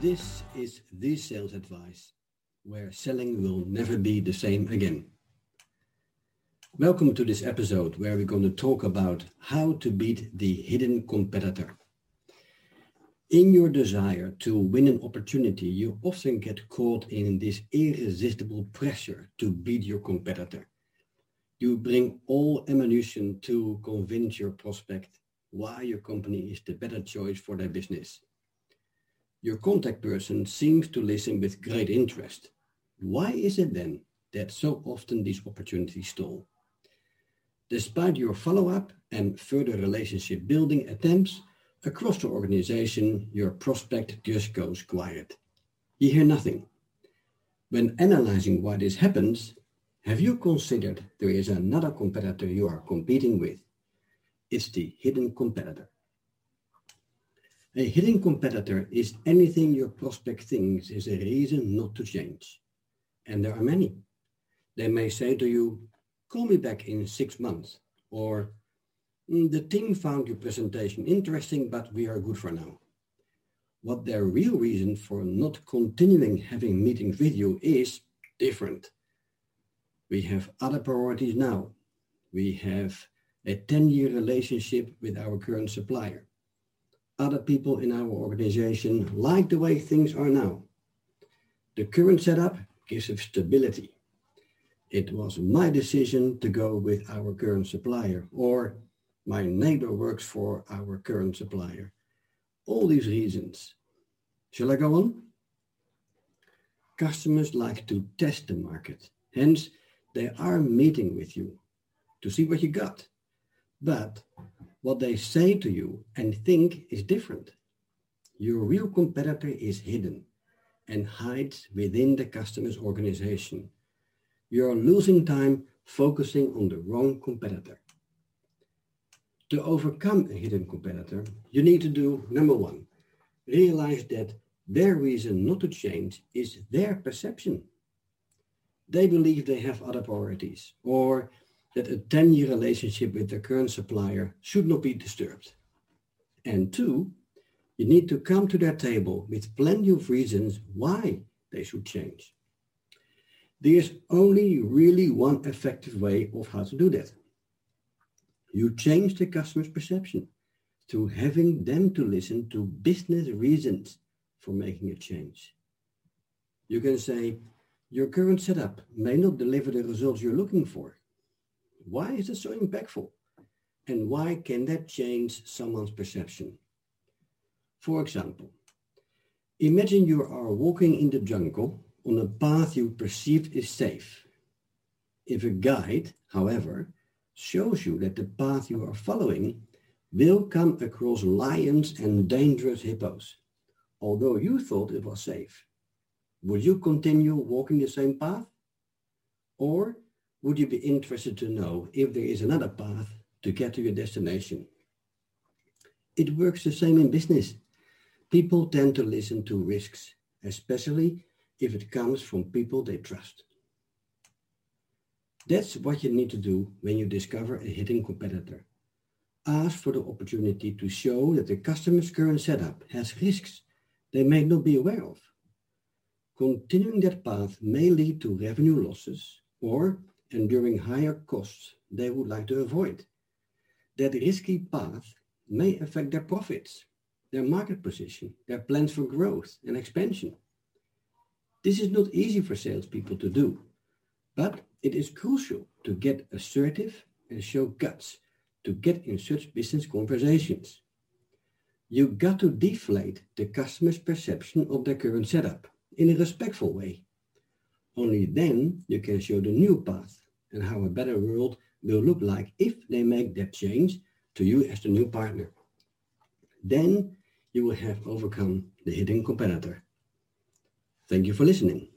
This is the sales advice where selling will never be the same again. Welcome to this episode where we're going to talk about how to beat the hidden competitor. In your desire to win an opportunity, you often get caught in this irresistible pressure to beat your competitor. You bring all ammunition to convince your prospect why your company is the better choice for their business. Your contact person seems to listen with great interest. Why is it then that so often these opportunities stall? Despite your follow-up and further relationship building attempts across the organization, your prospect just goes quiet. You hear nothing. When analyzing why this happens, have you considered there is another competitor you are competing with? It's the hidden competitor. A hidden competitor is anything your prospect thinks is a reason not to change. And there are many. They may say to you, call me back in six months, or mm, the team found your presentation interesting, but we are good for now. What their real reason for not continuing having meetings with you is different. We have other priorities now. We have a 10-year relationship with our current supplier other people in our organization like the way things are now. The current setup gives us stability. It was my decision to go with our current supplier, or my neighbor works for our current supplier. All these reasons. Shall I go on? Customers like to test the market. Hence, they are meeting with you to see what you got. But what they say to you and think is different. Your real competitor is hidden and hides within the customer's organization. You're losing time focusing on the wrong competitor. To overcome a hidden competitor, you need to do number one, realize that their reason not to change is their perception. They believe they have other priorities or that a 10-year relationship with their current supplier should not be disturbed. And two, you need to come to their table with plenty of reasons why they should change. There is only really one effective way of how to do that. You change the customer's perception through having them to listen to business reasons for making a change. You can say, your current setup may not deliver the results you're looking for. Why is it so impactful? And why can that change someone's perception? For example, imagine you are walking in the jungle on a path you perceive is safe. If a guide, however, shows you that the path you are following will come across lions and dangerous hippos, although you thought it was safe, would you continue walking the same path? Or would you be interested to know if there is another path to get to your destination? It works the same in business. People tend to listen to risks, especially if it comes from people they trust. That's what you need to do when you discover a hidden competitor. Ask for the opportunity to show that the customer's current setup has risks they may not be aware of. Continuing that path may lead to revenue losses or enduring higher costs they would like to avoid. That risky path may affect their profits, their market position, their plans for growth and expansion. This is not easy for salespeople to do, but it is crucial to get assertive and show guts to get in such business conversations. You got to deflate the customer's perception of their current setup in a respectful way. Only then you can show the new path and how a better world will look like if they make that change to you as the new partner. Then you will have overcome the hidden competitor. Thank you for listening.